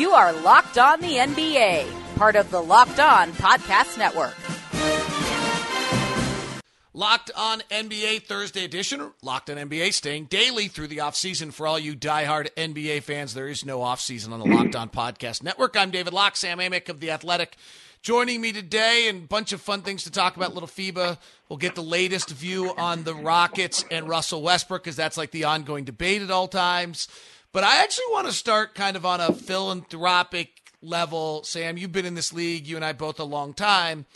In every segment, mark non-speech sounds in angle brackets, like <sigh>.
You are Locked On the NBA, part of the Locked On Podcast Network. Locked on NBA Thursday edition. Locked on NBA staying daily through the offseason for all you diehard NBA fans. There is no offseason on the Locked On Podcast Network. I'm David Locke, Sam Amick of The Athletic. Joining me today and a bunch of fun things to talk about. Little FIBA. We'll get the latest view on the Rockets and Russell Westbrook because that's like the ongoing debate at all times. But I actually want to start kind of on a philanthropic level. Sam, you've been in this league, you and I both a long time.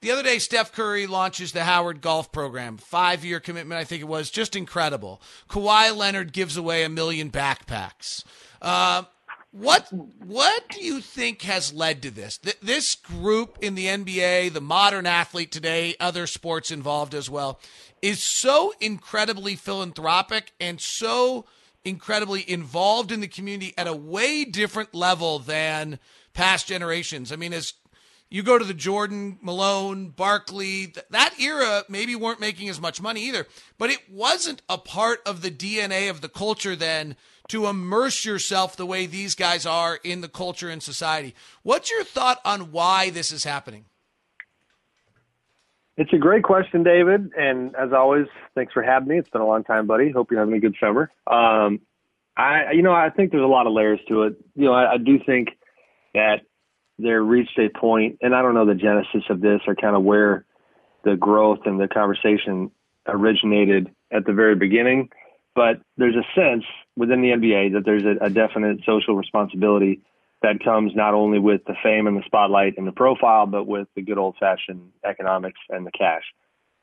The other day, Steph Curry launches the Howard Golf Program. Five year commitment, I think it was. Just incredible. Kawhi Leonard gives away a million backpacks. Uh, what what do you think has led to this? Th- this group in the NBA, the modern athlete today, other sports involved as well, is so incredibly philanthropic and so incredibly involved in the community at a way different level than past generations. I mean, as you go to the Jordan, Malone, Barkley, th- that era maybe weren't making as much money either, but it wasn't a part of the DNA of the culture then to immerse yourself the way these guys are in the culture and society. What's your thought on why this is happening? It's a great question, David. And as always, thanks for having me. It's been a long time, buddy. Hope you're having a good summer. Um, I, you know, I think there's a lot of layers to it. You know, I, I do think that there reached a point, and I don't know the genesis of this or kind of where the growth and the conversation originated at the very beginning, but there's a sense within the NBA that there's a, a definite social responsibility that comes not only with the fame and the spotlight and the profile, but with the good old fashioned economics and the cash.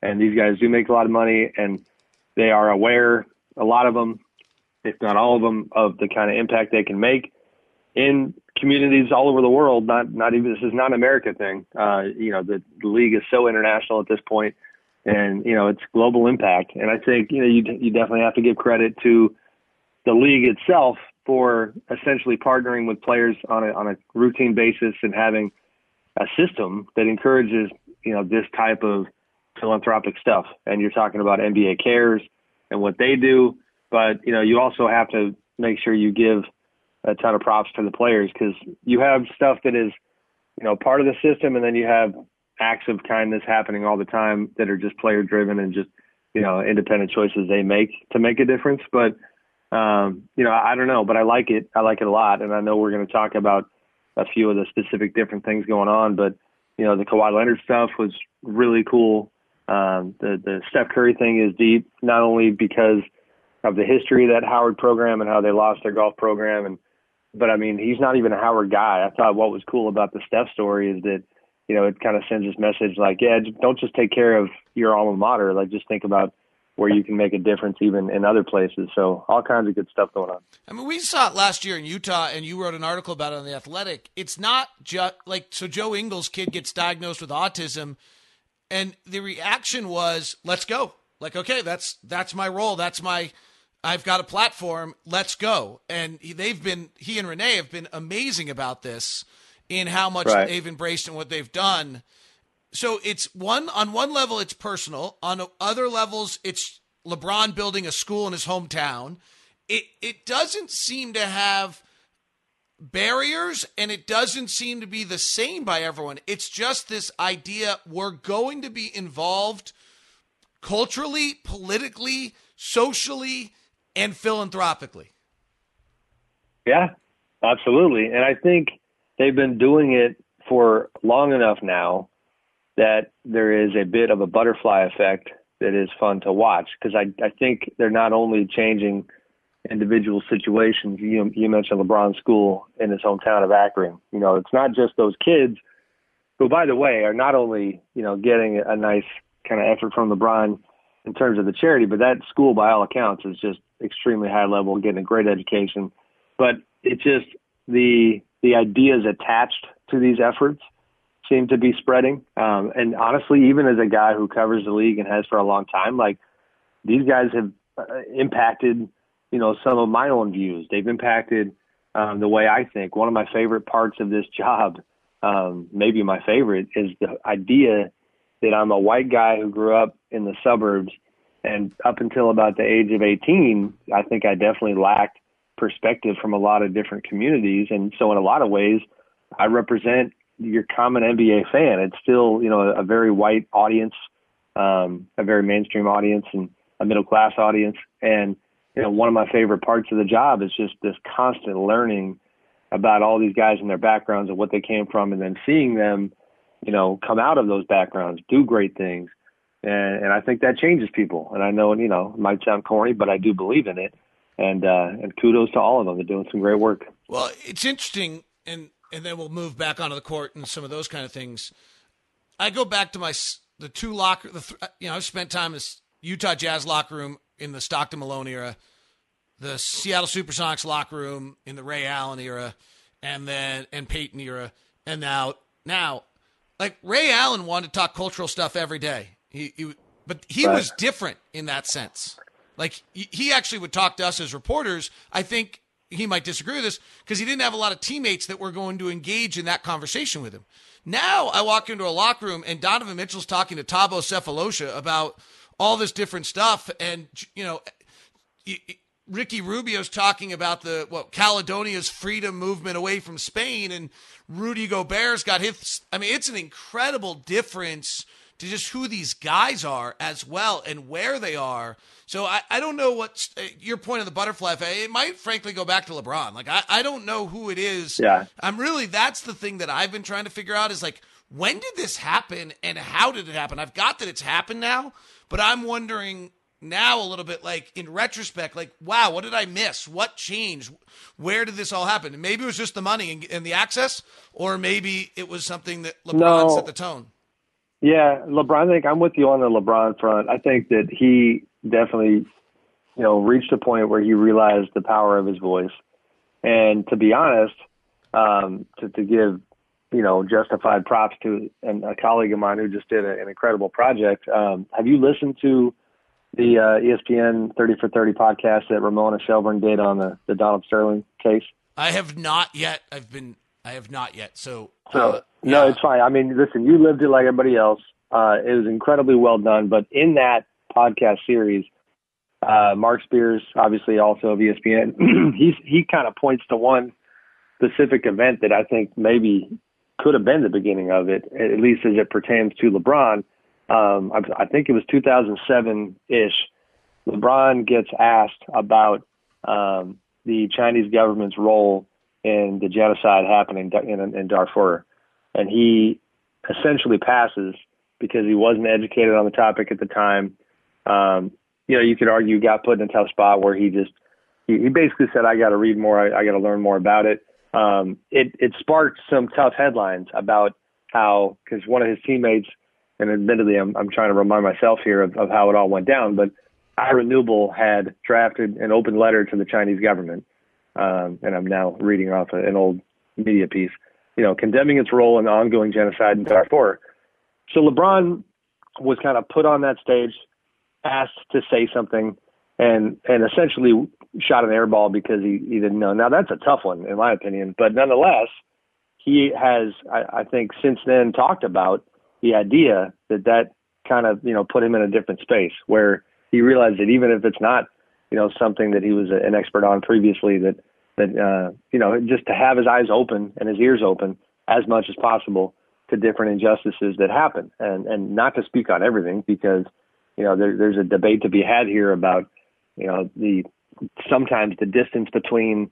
And these guys do make a lot of money and they are aware, a lot of them, if not all of them, of the kind of impact they can make in communities all over the world. Not not even this is not an America thing. Uh, you know, the, the league is so international at this point, and you know it's global impact. And I think you know you you definitely have to give credit to the league itself for essentially partnering with players on a on a routine basis and having a system that encourages you know this type of philanthropic stuff. And you're talking about NBA Cares and what they do, but you know you also have to make sure you give a ton of props to the players because you have stuff that is, you know, part of the system, and then you have acts of kindness happening all the time that are just player driven and just, you know, independent choices they make to make a difference. But, um, you know, I don't know, but I like it. I like it a lot, and I know we're going to talk about a few of the specific different things going on, but you know, the Kawhi Leonard stuff was really cool. Um, the the Steph Curry thing is deep, not only because of the history of that Howard program and how they lost their golf program and but I mean, he's not even a Howard guy. I thought what was cool about the Steph story is that, you know, it kind of sends this message like, yeah, don't just take care of your alma mater. Like, just think about where you can make a difference even in other places. So all kinds of good stuff going on. I mean, we saw it last year in Utah, and you wrote an article about it on the Athletic. It's not just like so. Joe Ingles' kid gets diagnosed with autism, and the reaction was, "Let's go." Like, okay, that's that's my role. That's my I've got a platform. Let's go. And they've been, he and Renae have been amazing about this in how much right. they've embraced and what they've done. So it's one, on one level, it's personal. On other levels, it's LeBron building a school in his hometown. It, it doesn't seem to have barriers and it doesn't seem to be the same by everyone. It's just this idea we're going to be involved culturally, politically, socially, and philanthropically. Yeah, absolutely. And I think they've been doing it for long enough now that there is a bit of a butterfly effect that is fun to watch because I, I think they're not only changing individual situations. You, you mentioned LeBron's school in his hometown of Akron. You know, it's not just those kids who, by the way, are not only, you know, getting a nice kind of effort from LeBron in terms of the charity, but that school, by all accounts, is just extremely high level, getting a great education. But it's just the the ideas attached to these efforts seem to be spreading. Um, and honestly, even as a guy who covers the league and has for a long time, like these guys have uh, impacted, you know, some of my own views. They've impacted um, the way I think. One of my favorite parts of this job, um, maybe my favorite, is the idea that I'm a white guy who grew up in the suburbs, and up until about the age of 18, I think I definitely lacked perspective from a lot of different communities. And so, in a lot of ways, I represent your common NBA fan. It's still, you know, a, very white audience, um, a very mainstream audience, and a middle class audience. And you know, one of my favorite parts of the job is just this constant learning about all these guys and their backgrounds and what they came from, and then seeing them, you know, come out of those backgrounds, do great things. And, and I think that changes people. And I know, you know, it might sound corny, but I do believe in it. And uh, and kudos to all of them. They're doing some great work. Well, it's interesting, and and then we'll move back onto the court and some of those kind of things. I go back to my the two locker. The you know I've spent time in this Utah Jazz locker room in the Stockton Malone era, the Seattle SuperSonics locker room in the Ray Allen era, and then and Peyton era, and now now, like Ray Allen wanted to talk cultural stuff every day. He, he but he right. was different in that sense. Like he actually would talk to us as reporters. I think he might disagree with this because he didn't have a lot of teammates that were going to engage in that conversation with him. Now I walk into a locker room and Donovan Mitchell's talking to Thabo Sefolosha about all this different stuff, and you know, Ricky Rubio's talking about the what Catalonia's freedom movement away from Spain, and Rudy Gobert's got his. I mean, it's an incredible difference to just who these guys are as well and where they are. So I, I don't know what uh, your point of the butterfly effect. It might frankly go back to LeBron. Like I, I don't know who it is. Yeah. I'm really that's the thing that I've been trying to figure out is like when did this happen and how did it happen? I've got that it's happened now, but I'm wondering now a little bit like in retrospect, like, wow, what did I miss? What changed? Where did this all happen? And maybe it was just the money and, and the access, or maybe it was something that LeBron no. set the tone. Yeah, LeBron. I think I'm with you on the LeBron front. I think that he definitely, you know, reached a point where he realized the power of his voice. And to be honest, um, to, to give, you know, justified props to an, a colleague of mine who just did a, an incredible project. Um, have you listened to the uh, ESPN 30 for 30 podcast that Ramona Shelburne did on the, the Donald Sterling case? I have not yet. I've been, I have not yet. So, so uh, no, yeah. it's fine. I mean, listen, you lived it like everybody else. Uh, it was incredibly well done. But in that podcast series, uh, Marc Spears, obviously also of ESPN, <clears throat> he's, he kind of points to one specific event that I think maybe could have been the beginning of it, at least as it pertains to LeBron. Um, I, I think it was 2007 ish. LeBron gets asked about um, the Chinese government's role in the genocide happening in, in, in Darfur and he essentially passes because he wasn't educated on the topic at the time. Um, you know, you could argue he got put in a tough spot where he just he, he basically said, "I got to read more. I, I got to learn more about it." Um, it it sparked some tough headlines about how because one of his teammates, and admittedly, I'm I'm trying to remind myself here of, of how it all went down, but Ira Newble had drafted an open letter to the Chinese government, um, and I'm now reading off an old media piece you know, condemning its role in the ongoing genocide in Darfur. So LeBron was kind of put on that stage, asked to say something, and and essentially shot an airball because he, he didn't know. Now that's a tough one in my opinion, but nonetheless, he has I, I think since then talked about the idea that that kind of you know put him in a different space where he realized that even if it's not you know something that he was an expert on previously that that uh, you know just to have his eyes open and his ears open as much as possible to different injustices that happen, and and not to speak on everything because you know there, there's a debate to be had here about you know the sometimes the distance between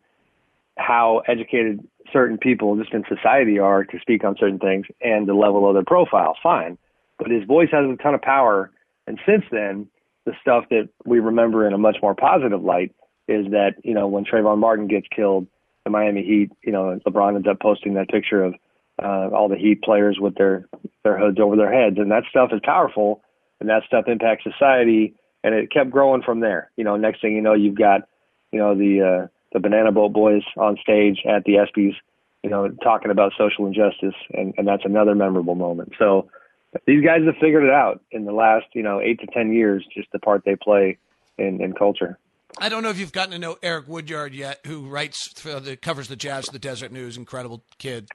how educated certain people just in society are to speak on certain things and the level of their profile. Fine, but his voice has a ton of power, and since then the stuff that we remember in a much more positive light is that you know when Trayvon Martin gets killed, the Miami Heat, you know LeBron ends up posting that picture of uh, all the Heat players with their their hoods over their heads, and that stuff is powerful, and that stuff impacts society, and it kept growing from there. You know, next thing you know, you've got you know the uh, the Banana Boat Boys on stage at the ESPYS, you know, talking about social injustice, and and that's another memorable moment. So these guys have figured it out in the last you know eight to ten years, just the part they play in in culture. I don't know if you've gotten to know Eric Woodyard yet, who writes for the covers the Jazz, the Deseret News. Incredible kid.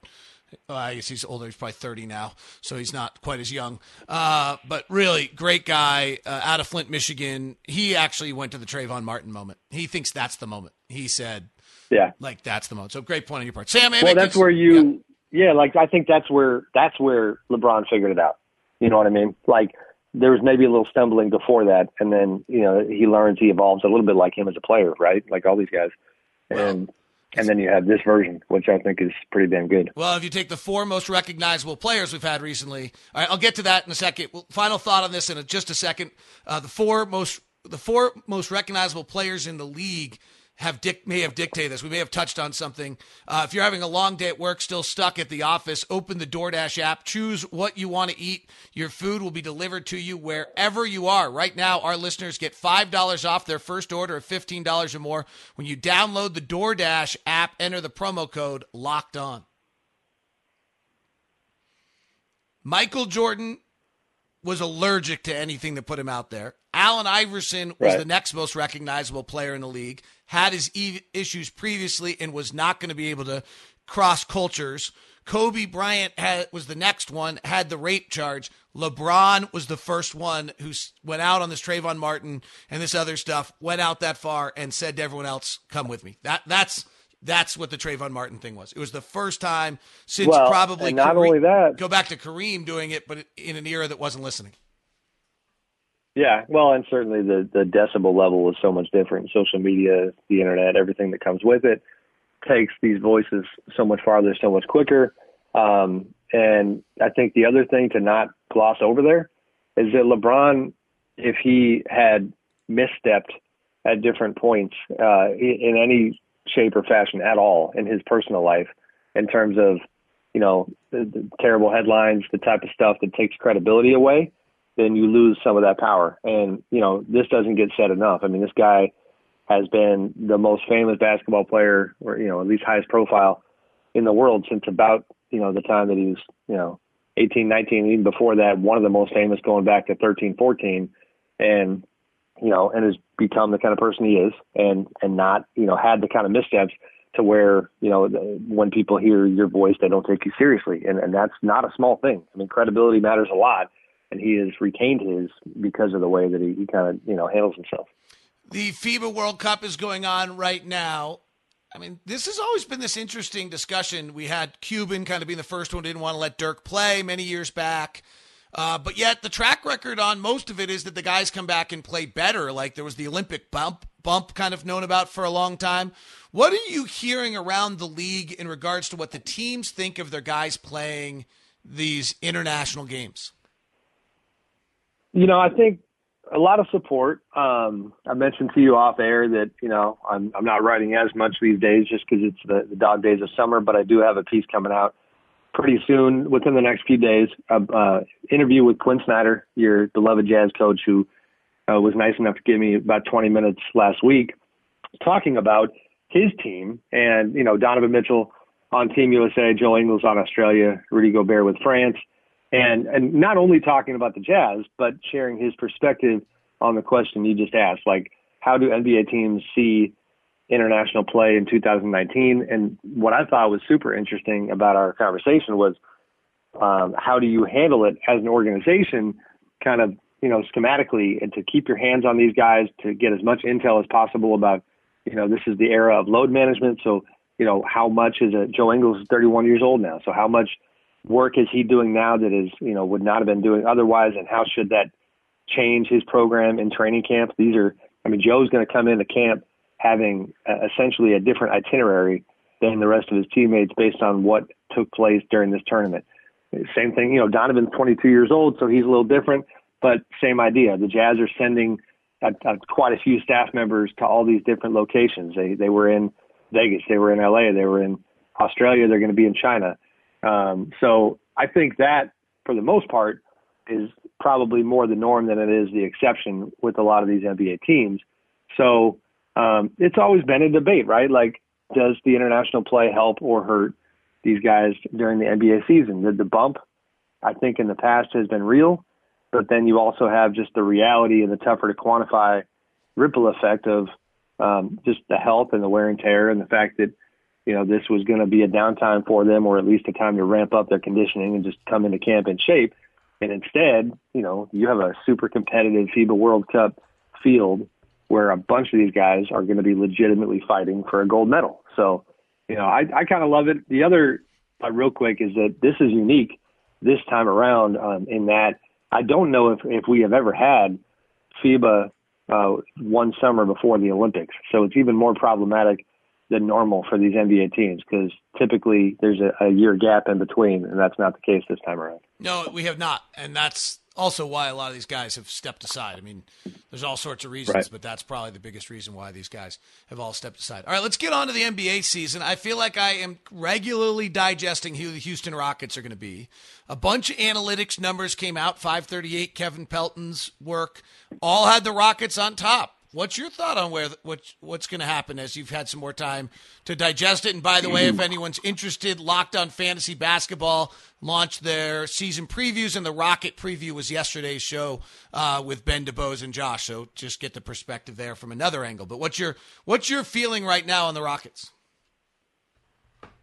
Well, I guess he's older. He's probably 30 now, so he's not quite as young. Uh, but really, great guy uh, out of Flint, Michigan. He actually went to the Trayvon Martin moment. He thinks that's the moment. He said, Yeah. Like that's the moment." So great point on your part, Sam. Well, that's where you. Yeah. yeah, like I think that's where that's where LeBron figured it out. You know what I mean? Like there was maybe a little stumbling before that, and then you know he learns, he evolves a little bit like him as a player, right? Like all these guys, and and then you have this version, which I think is pretty damn good. Well, if you take the four most recognizable players we've had recently, all right, I'll get to that in a second. Well, final thought on this in just a second. Uh, the four most the four most recognizable players in the league have dic- may have dictated this. We may have touched on something. Uh, if you're having a long day at work, still stuck at the office, open the DoorDash app, choose what you want to eat. Your food will be delivered to you wherever you are. Right now, our listeners get $5 off their first order of $15 or more when you download the DoorDash app, enter the promo code locked on. Michael Jordan was allergic to anything that put him out there. Allen Iverson was right. the next most recognizable player in the league, had his e- issues previously, and was not going to be able to cross cultures. Kobe Bryant had, was the next one, had the rape charge. LeBron was the first one who went out on this Trayvon Martin and this other stuff, went out that far and said to everyone else, "Come with me." That that's that's what the Trayvon Martin thing was. It was the first time since well, probably not Kareem, only that, go back to Kareem doing it, but in an era that wasn't listening. Yeah, well, and certainly the the decibel level is so much different. Social media, the internet, everything that comes with it takes these voices so much farther, so much quicker. Um, and I think the other thing to not gloss over there is that LeBron, if he had misstepped at different points uh, in any shape or fashion at all in his personal life, in terms of you know the, the terrible headlines, the type of stuff that takes credibility away then you lose some of that power. And, you know, this doesn't get said enough. I mean, this guy has been the most famous basketball player, or, you know, at least highest profile in the world since about, you know, the time that he was, you know, 18, 19, even before that, one of the most famous going back to 13, 14. And, you know, and has become the kind of person he is and, and not, you know, had the kind of missteps to where, you know, when people hear your voice, they don't take you seriously. And, and that's not a small thing. I mean, credibility matters a lot and he has retained his because of the way that he, he kind of you know handles himself. The FIBA World Cup is going on right now. I mean, this has always been this interesting discussion. We had Cuban kind of being the first one, didn't want to let Dirk play many years back. Uh, but yet the track record on most of it is that the guys come back and play better. Like there was the Olympic bump, bump kind of known about for a long time. What are you hearing around the league in regards to what the teams think of their guys playing these international games? You know, I think a lot of support. Um, I mentioned to you off air that you know I'm I'm not writing as much these days just because it's the, the dog days of summer, but I do have a piece coming out pretty soon within the next few days. Uh, interview with Quin Snyder, your beloved Jazz coach, who uh, was nice enough to give me about 20 minutes last week, talking about his team and you know Donovan Mitchell on Team USA, Joe Ingles on Australia, Rudy Gobert with France and and not only talking about the Jazz, but sharing his perspective on the question you just asked, like how do NBA teams see international play in 2019? And what I thought was super interesting about our conversation was um, how do you handle it as an organization, kind of you know schematically, and to keep your hands on these guys to get as much intel as possible about you know this is the era of load management, so you know how much is Joe Ingles is 31 years old now, so how much work is he doing now that is you know would not have been doing otherwise, and how should that change his program in training camp? These are, I mean, Joe's going to come into camp having uh, essentially a different itinerary than the rest of his teammates based on what took place during this tournament. Same thing, you know, Donovan's 22 years old, so he's a little different, but same idea. The Jazz are sending uh, uh, quite a few staff members to all these different locations. They they were in Vegas, they were in LA, they were in Australia, they're going to be in China. Um, so I think that, for the most part, is probably more the norm than it is the exception with a lot of these NBA teams. So um, it's always been a debate, right? Like, does the international play help or hurt these guys during the NBA season? Did the bump, I think, in the past has been real, but then you also have just the reality and the tougher to quantify ripple effect of um, just the health and the wear and tear and the fact that you know, this was going to be a downtime for them or at least a time to ramp up their conditioning and just come into camp in shape. And instead, you know, you have a super competitive FIBA World Cup field where a bunch of these guys are going to be legitimately fighting for a gold medal. So, you know, I, I kind of love it. The other, uh, real quick, is that this is unique this time around um, in that I don't know if, if we have ever had FIBA uh, one summer before the Olympics. So it's even more problematic than normal for these NBA teams because typically there's a, a year gap in between, and that's not the case this time around. No, we have not, and that's also why a lot of these guys have stepped aside. I mean, there's all sorts of reasons, Right. but that's probably the biggest reason why these guys have all stepped aside. All right, let's get on to the NBA season. I feel like I am regularly digesting who the Houston Rockets are going to be. A bunch of analytics numbers came out, 538, Kevin Pelton's work, all had the Rockets on top. What's your thought on where what what's going to happen as you've had some more time to digest it? And by the way, if <clears throat> anyone's interested, Locked On Fantasy Basketball launched their season previews, and the Rocket preview was yesterday's show uh, with Ben DeBose and Josh. So just get the perspective there from another angle. But what's your what's your feeling right now on the Rockets?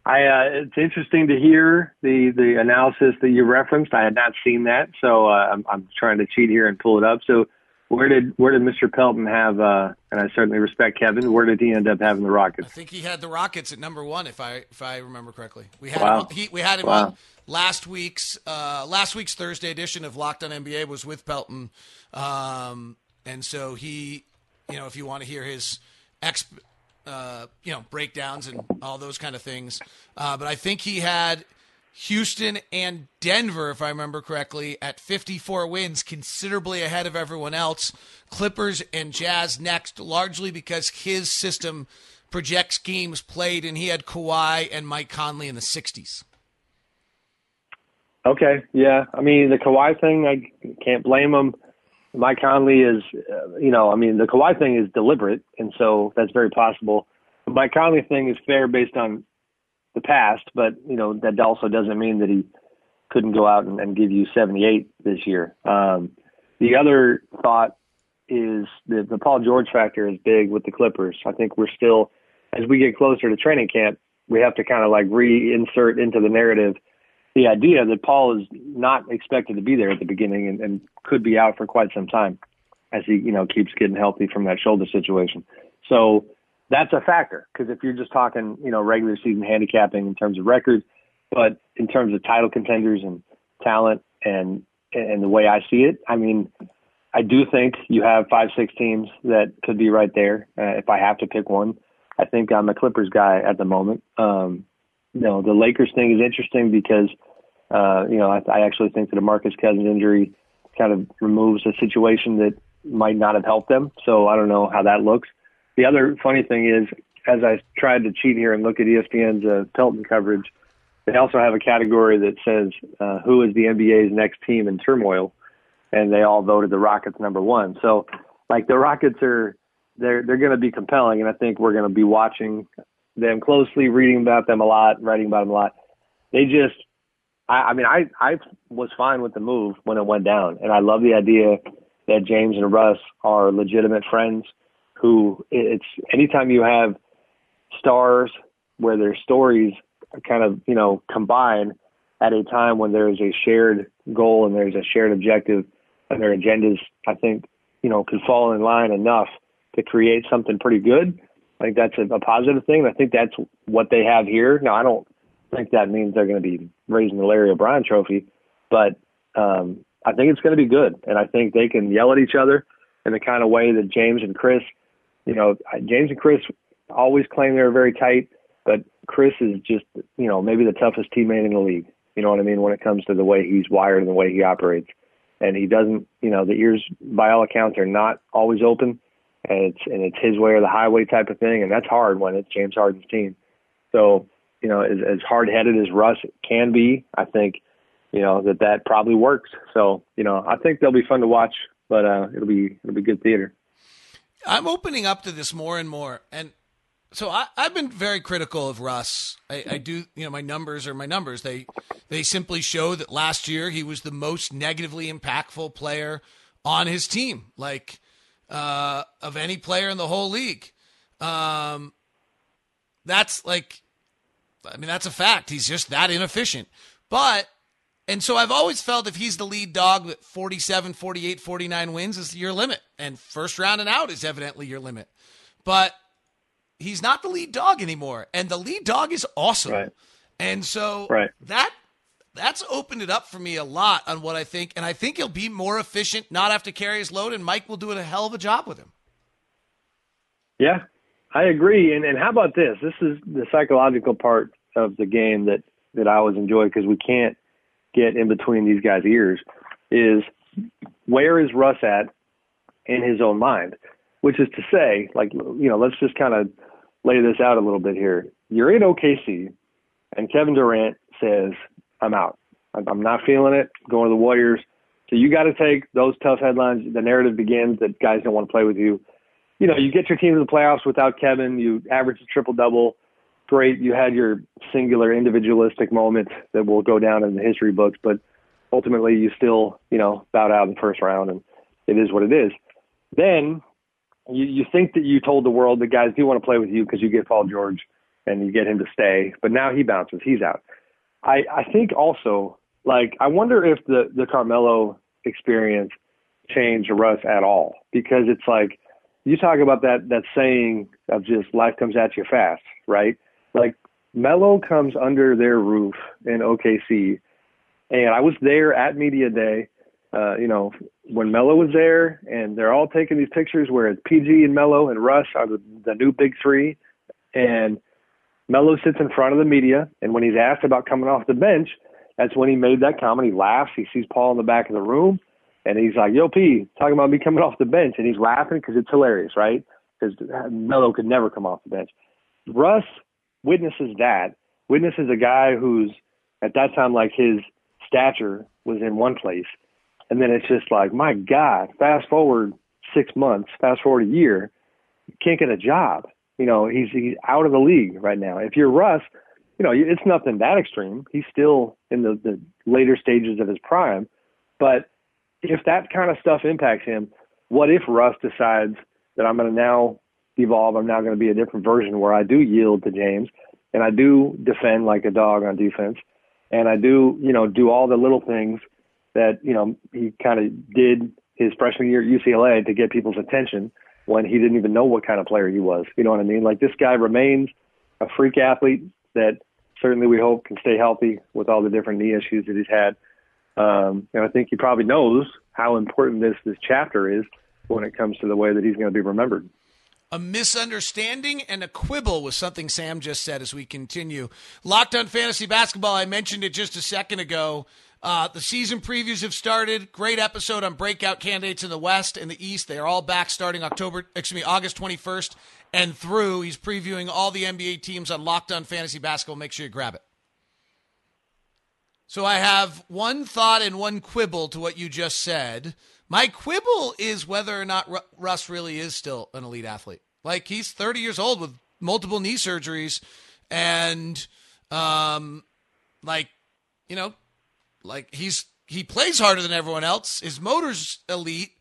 I uh, it's interesting to hear the the analysis that you referenced. I had not seen that, so uh, I'm I'm trying to cheat here and pull it up. So where did where did Mr. Pelton have? Uh, and I certainly respect Kevin. Where did he end up having the Rockets? I think he had the Rockets at number one, if I if I remember correctly. We had Wow. him, he, we had him Wow. on last week's uh, last week's Thursday edition of Locked On NBA was with Pelton, um, and so he, you know, if you want to hear his ex, uh, you know, breakdowns and all those kind of things, uh, but I think he had. Houston and Denver, if I remember correctly, at 54 wins, considerably ahead of everyone else. Clippers and Jazz next, largely because his system projects games played, and he had Kawhi and Mike Conley in the 60s. Okay, yeah. I mean, the Kawhi thing, I can't blame him. Mike Conley is, uh, you know, I mean, the Kawhi thing is deliberate, and so that's very possible. The Mike Conley thing is fair based on the past, but you know that also doesn't mean that he couldn't go out and, and give you 78 this year. Um, the other thought is the the Paul George factor is big with the Clippers. I think we're still, as we get closer to training camp, we have to kind of like reinsert into the narrative the idea that Paul is not expected to be there at the beginning and, and could be out for quite some time as he, you know, keeps getting healthy from that shoulder situation. So that's a factor because if you're just talking, you know, regular season handicapping in terms of records, but in terms of title contenders and talent and and the way I see it, I mean, I do think you have five, six teams that could be right there. Uh, if I have to pick one, I think I'm a Clippers guy at the moment. Um, you know, the Lakers thing is interesting because, uh, you know, I, I actually think that DeMarcus Cousins injury kind of removes a situation that might not have helped them. So I don't know how that looks. The other funny thing is, as I tried to cheat here and look at ESPN's uh, Pelton coverage, they also have a category that says uh, who is the NBA's next team in turmoil, and they all voted the Rockets number one. So, like the Rockets are, they're they're going to be compelling, and I think we're going to be watching them closely, reading about them a lot, writing about them a lot. They just, I, I mean, I I was fine with the move when it went down, and I love the idea that James and Russ are legitimate friends. Who it's anytime you have stars where their stories kind of you know combine at a time when there is a shared goal and there's a shared objective and their agendas I think you know can fall in line enough to create something pretty good. I think that's a, a positive thing. I think that's what they have here. Now I don't think that means they're going to be raising the Larry O'Brien trophy, but um, I think it's going to be good, and I think they can yell at each other in the kind of way that James and Chris, you know, James and Chris always claim they're very tight, but Chris is just, you know, maybe the toughest teammate in the league. You know what I mean when it comes to the way he's wired and the way he operates, and he doesn't, you know, the ears by all accounts are not always open, and it's and it's his way or the highway type of thing, and that's hard when it's James Harden's team. So, you know, as, as hard headed as Russ can be, I think you know that that probably works. So you know I think they'll be fun to watch, but uh, it'll be it'll be good theater. I'm opening up to this more and more, and so I, I've been very critical of Russ. I, I do, you know, my numbers are my numbers. They they simply show that last year he was the most negatively impactful player on his team, like uh, of any player in the whole league. Um, that's like, I mean, that's a fact. He's just that inefficient. But and so I've always felt if he's the lead dog that 47, 48, 49 wins is your limit. And first round and out is evidently your limit. But he's not the lead dog anymore, and the lead dog is awesome. Right. And so right. that that's opened it up for me a lot on what I think, and I think he'll be more efficient, not have to carry his load, and Mike will do a hell of a job with him. Yeah, I agree. And and how about this? This is the psychological part of the game that that I always enjoy because we can't get in between these guys' ears. Is where is Russ at in his own mind? Which is to say, like you know, let's just kind of lay this out a little bit here. You're in OKC, and Kevin Durant says, "I'm out. I'm not feeling it. Going to the Warriors." So you got to take those tough headlines. The narrative begins that guys don't want to play with you you know, you get your team to the playoffs without Kevin. You average a triple double. Great. You had your singular individualistic moment that will go down in the history books, but ultimately you still, you know, bowed out in the first round and it is what it is. Then you, you think that you told the world that guys do want to play with you because you get Paul George and you get him to stay, but now he bounces. He's out. I, I think also, like, I wonder if the, the Carmelo experience changed Russ at all because it's like, you talk about that that saying of just life comes at you fast, right? Like Melo comes under their roof in OKC, and I was there at media day. Uh, you know, when Melo was there, and they're all taking these pictures where it's PG and Melo and Russ are the, the new big three, and Melo sits in front of the media, and when he's asked about coming off the bench, that's when he made that comment. He laughs. He sees Paul in the back of the room, and he's like, "Yo, P, talking about me coming off the bench," and he's laughing because it's hilarious, right? Because Melo could never come off the bench. Russ witnesses that. Witnesses a guy who's at that time like his stature was in one place, and then it's just like, my God, fast forward six months, fast forward a year, can't get a job. You know, he's he's out of the league right now. If you're Russ, you know, it's nothing that extreme. He's still in the, the later stages of his prime, but if that kind of stuff impacts him, what if Russ decides that I'm going to now evolve? I'm now going to be a different version where I do yield to James and I do defend like a dog on defense and I do, you know, do all the little things that, you know, he kind of did his freshman year at UCLA to get people's attention when he didn't even know what kind of player he was. You know what I mean? Like this guy remains a freak athlete that certainly we hope can stay healthy with all the different knee issues that he's had. Um, and I think he probably knows how important this this chapter is when it comes to the way that he's going to be remembered. A misunderstanding and a quibble with something Sam just said as we continue. Locked on Fantasy Basketball, I mentioned it just a second ago. Uh, the season previews have started. Great episode on breakout candidates in the West and the East. They are all back starting October, excuse me, August 21st and through. He's previewing all the NBA teams on Locked on Fantasy Basketball. Make sure you grab it. So I have one thought and one quibble to what you just said. My quibble is whether or not Russ really is still an elite athlete. Like he's 30 years old with multiple knee surgeries and um like you know like he's he plays harder than everyone else. His motor's elite,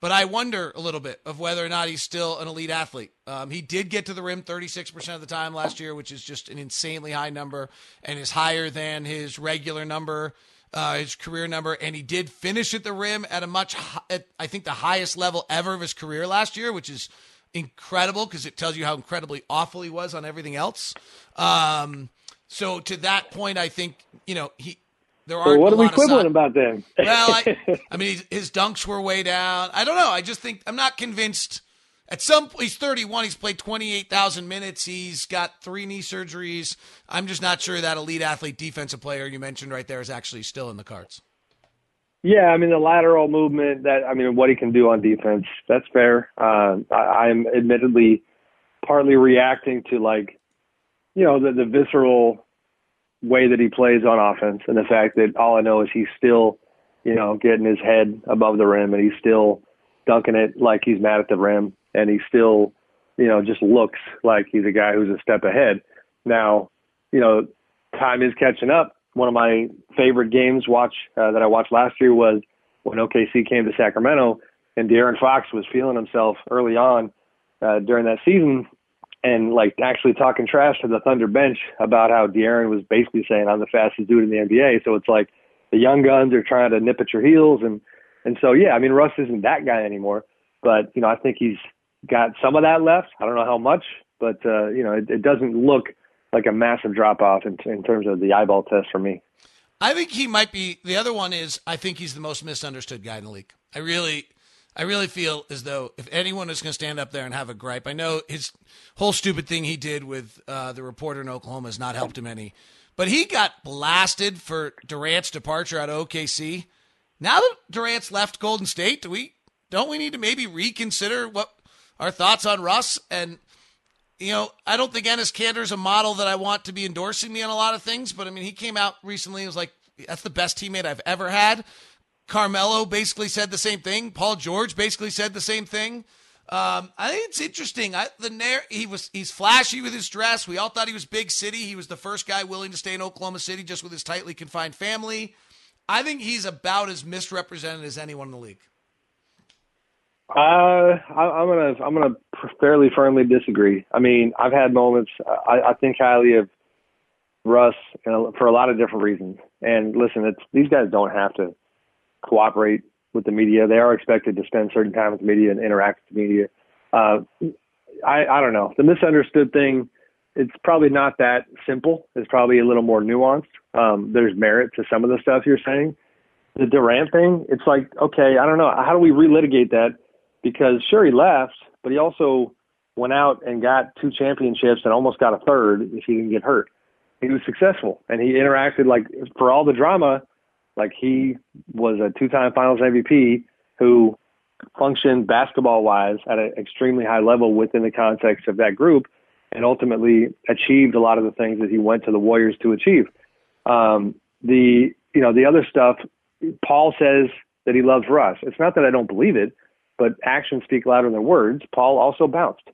but I wonder a little bit of whether or not he's still an elite athlete. Um, he did get to the rim 36% of the time last year, which is just an insanely high number and is higher than his regular number, uh, his career number. And he did finish at the rim at a much, at, I think, the highest level ever of his career last year, which is incredible because it tells you how incredibly awful he was on everything else. Um, so to that point, I think you know he there are. Well, what are we quibbling about then? well, I, <laughs> I mean, his dunks were way down. I don't know. I just think I'm not convinced. At some he's 31. He's played 28,000 minutes. He's got three knee surgeries. I'm just not sure that elite athlete defensive player you mentioned right there is actually still in the cards. Yeah, I mean the lateral movement. That I mean what he can do on defense. That's fair. Uh, I, I'm admittedly partly reacting to like, you know, the the visceral way that he plays on offense and the fact that all I know is he's still, you know, getting his head above the rim and he's still dunking it like he's mad at the rim and he still, you know, just looks like he's a guy who's a step ahead. Now, you know, time is catching up. One of my favorite games watch uh, that I watched last year was when OKC came to Sacramento and De'Aaron Fox was feeling himself early on uh, during that season and like actually talking trash to the Thunder bench about how De'Aaron was basically saying I'm the fastest dude in the NBA. So it's like the young guns are trying to nip at your heels, and and so yeah, I mean Russ isn't that guy anymore, but you know I think he's got some of that left. I don't know how much, but uh, you know, it, it doesn't look like a massive drop off in, in terms of the eyeball test for me. I think he might be. The other one is I think he's the most misunderstood guy in the league. I really, I really feel as though if anyone is going to stand up there and have a gripe, I know his whole stupid thing he did with uh, the reporter in Oklahoma has not helped him any. But he got blasted for Durant's departure out of OKC. Now that Durant's left Golden State, do we don't we need to maybe reconsider what our thoughts on Russ? And you know, I don't think Enes Kanter is a model that I want to be endorsing me on a lot of things. But I mean, he came out recently and was like, "That's the best teammate I've ever had." Carmelo basically said the same thing. Paul George basically said the same thing. Um, I think it's interesting. I, the he was he's flashy with his dress. We all thought he was big city. He was the first guy willing to stay in Oklahoma City just with his tightly confined family. I think he's about as misrepresented as anyone in the league. Uh, I, am gonna I'm gonna fairly firmly disagree. I mean, I've had moments. I, I think highly of Russ for a lot of different reasons. And listen, it's these guys don't have to cooperate with the media. They are expected to spend certain time with the media and interact with the media. Uh, I, I don't know. The misunderstood thing, it's probably not that simple. It's probably a little more nuanced. Um, there's merit to some of the stuff you're saying. The Durant thing, it's like, okay, I don't know. How do we relitigate that? Because sure, he left, but he also went out and got two championships and almost got a third if he didn't get hurt. He was successful and he interacted like for all the drama like he was a two-time Finals MVP who functioned basketball-wise at an extremely high level within the context of that group, and ultimately achieved a lot of the things that he went to the Warriors to achieve. Um, the you know the other stuff, Paul says that he loves Russ. It's not that I don't believe it, but actions speak louder than words. Paul also bounced,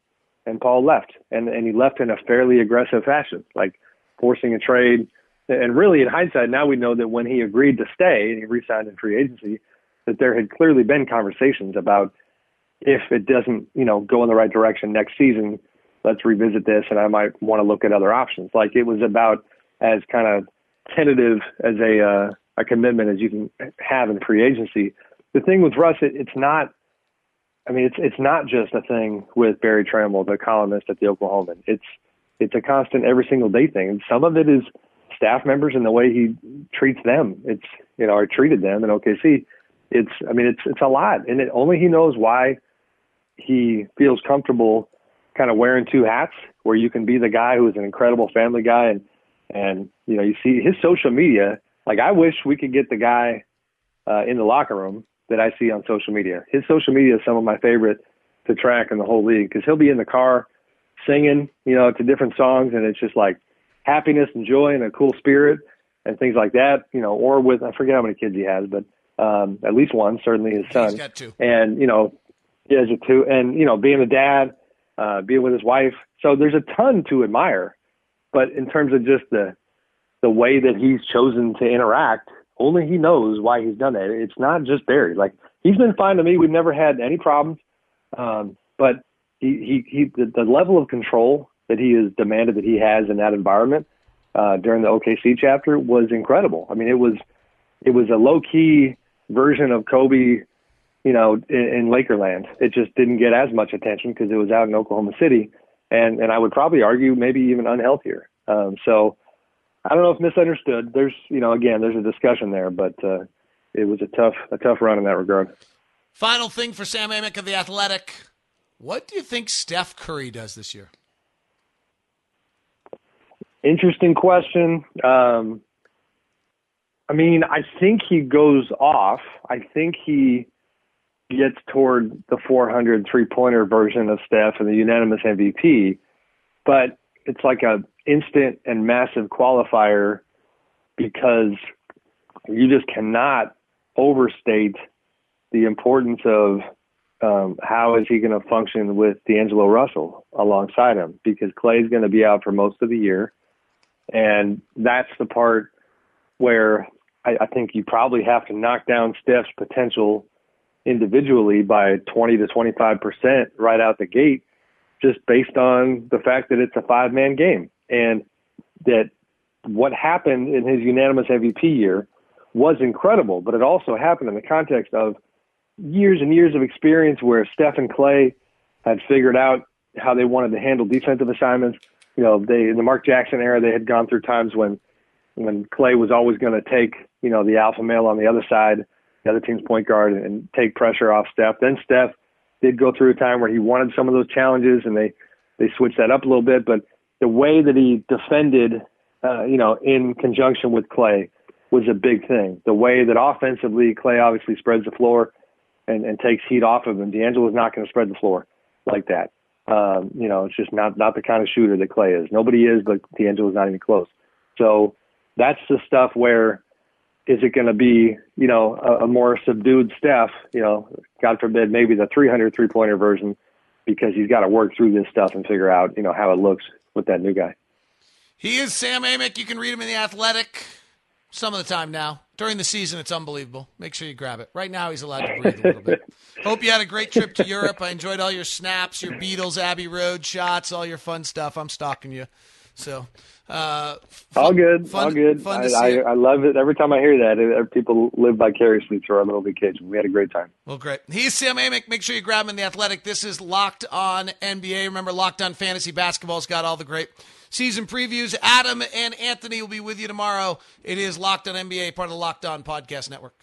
and Paul left, and and he left in a fairly aggressive fashion, like forcing a trade and really, in hindsight, now we know that when he agreed to stay and he re-signed in free agency, that there had clearly been conversations about if it doesn't, you know, go in the right direction next season, let's revisit this, and I might want to look at other options. Like it was about as kind of tentative as a uh, a commitment as you can have in free agency. The thing with Russ, it, it's not. I mean, it's it's not just a thing with Berry Tramel, the columnist at the Oklahoman. It's it's a constant every single day thing, some of it is staff members and the way he treats them. It's you know, or treated them in OKC. It's I mean, it's it's a lot, and it, only he knows why he feels comfortable kind of wearing two hats, where you can be the guy who is an incredible family guy, and and you know, you see his social media. Like I wish we could get the guy uh, in the locker room that I see on social media. His social media is some of my favorite to track in the whole league because he'll be in the car singing, you know, to different songs, and it's just like happiness and joy and a cool spirit and things like that, you know, or with, I forget how many kids he has, but um, at least one, certainly his son. He's got two. And, you know, he has a two. And, you know, being a dad, uh, being with his wife. So there's a ton to admire. But in terms of just the, the way that he's chosen to interact, only he knows why he's done that. It's not just Berry. Like he's been fine to me. We've never had any problems. Um, but he, he, he the, the level of control that he has demanded that he has in that environment uh, during the OKC chapter was incredible. I mean, it was it was a low key version of Kobe, you know, in, in Lakerland. It just didn't get as much attention because it was out in Oklahoma City, and and I would probably argue maybe even unhealthier. Um, so I don't know if misunderstood. There's you know again there's a discussion there, but uh, it was a tough a tough run in that regard. Final thing for Sam Amick of the Athletic. What do you think Steph Curry does this year? Interesting question. Um, I mean, I think he goes off. I think he gets toward the 400 three pointer version of Steph and the unanimous MVP, but it's like a instant and massive qualifier because you just cannot overstate the importance of um, how is he going to function with D'Angelo Russell alongside him because Klay's going to be out for most of the year. And that's the part where I, I think you probably have to knock down Steph's potential individually by 20 to 25 percent right out the gate, just based on the fact that it's a five man game and that what happened in his unanimous MVP year was incredible, but it also happened in the context of years and years of experience where Steph and Klay had figured out how they wanted to handle defensive assignments. You know, they in the Mark Jackson era, they had gone through times when when Klay was always going to take you know the alpha male on the other side, the other team's point guard, and take pressure off Steph. Then Steph did go through a time where he wanted some of those challenges, and they they switched that up a little bit. But the way that he defended, uh, you know, in conjunction with Clay was a big thing. The way that offensively Clay obviously spreads the floor and, and takes heat off of him. D'Angelo's not going to spread the floor like that. Um, you know, it's just not not the kind of shooter that Clay is. Nobody is, but D'Angelo's not even close. So that's the stuff where is it going to be, you know, a, a more subdued Steph, you know, God forbid, maybe the 300 three pointer version, because he's got to work through this stuff and figure out, you know, how it looks with that new guy. He is Sam Amick. You can read him in The Athletic some of the time now. During the season, it's unbelievable. Make sure you grab it. Right now, he's allowed to breathe a little bit. <laughs> Hope you had a great trip to Europe. I enjoyed all your snaps, your Beatles, Abbey Road shots, all your fun stuff. I'm stalking you. So, uh, fun, all good, fun, all good. I, I, I, love it. Every time I hear that, people live vicariously through our little vacation. We had a great time. Well, great. He's Sam Amick. Make sure you grab him in the Athletic. This is Locked On NBA. Remember, Locked On Fantasy Basketball's got all the great season previews. Adam and Anthony will be with you tomorrow. It is Locked On NBA, part of the Locked On Podcast Network.